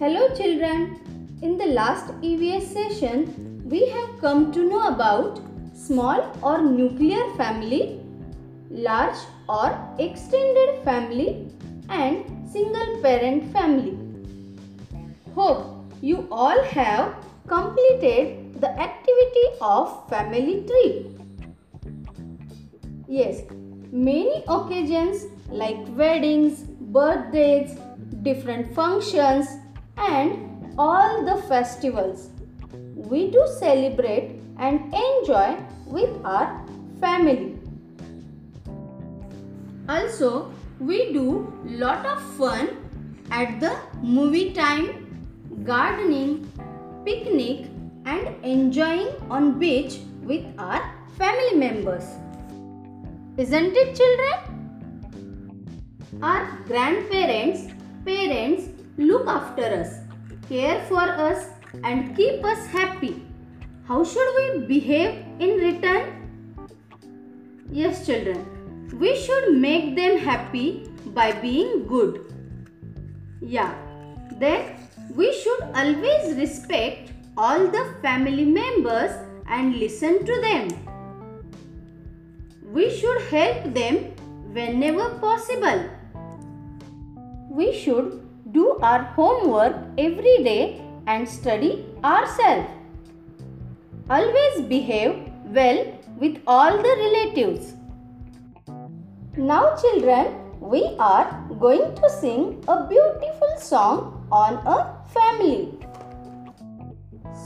Hello children. In the last EVS session, we have come to know about small or nuclear family, large or extended family and single parent family. Hope you all have completed the activity of family tree. Yes, many occasions like weddings, birthdays, different functions and all the festivals we do celebrate and enjoy with our family. Also, we do lot of fun at the movie time, gardening, picnic and enjoying on beach with our family members. Isn't it children? Our grandparents, parents look after us, care for us and keep us happy. How should we behave in return? Yes children, we should make them happy by being good. Yeah, then we should always respect all the family members and listen to them. We should help them whenever possible we should do our homework every day and study ourselves. Always behave well with all the relatives. Now children, we are going to sing a beautiful song on a family.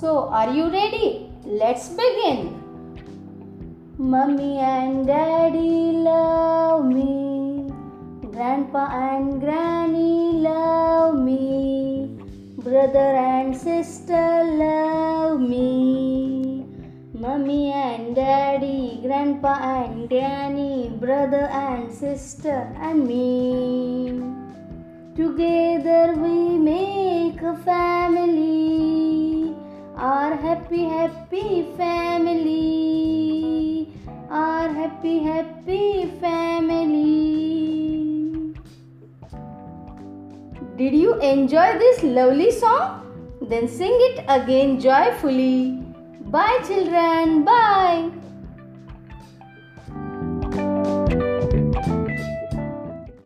So are you ready? Let's begin. Mummy and daddy love me. Grandpa and me. Brother and sister love me. Mummy and Daddy, Grandpa and Granny, brother and sister and me. Together we make a family. Our happy, happy family. Our happy, happy family. Did you enjoy this lovely song? Then sing it again joyfully. Bye children. Bye.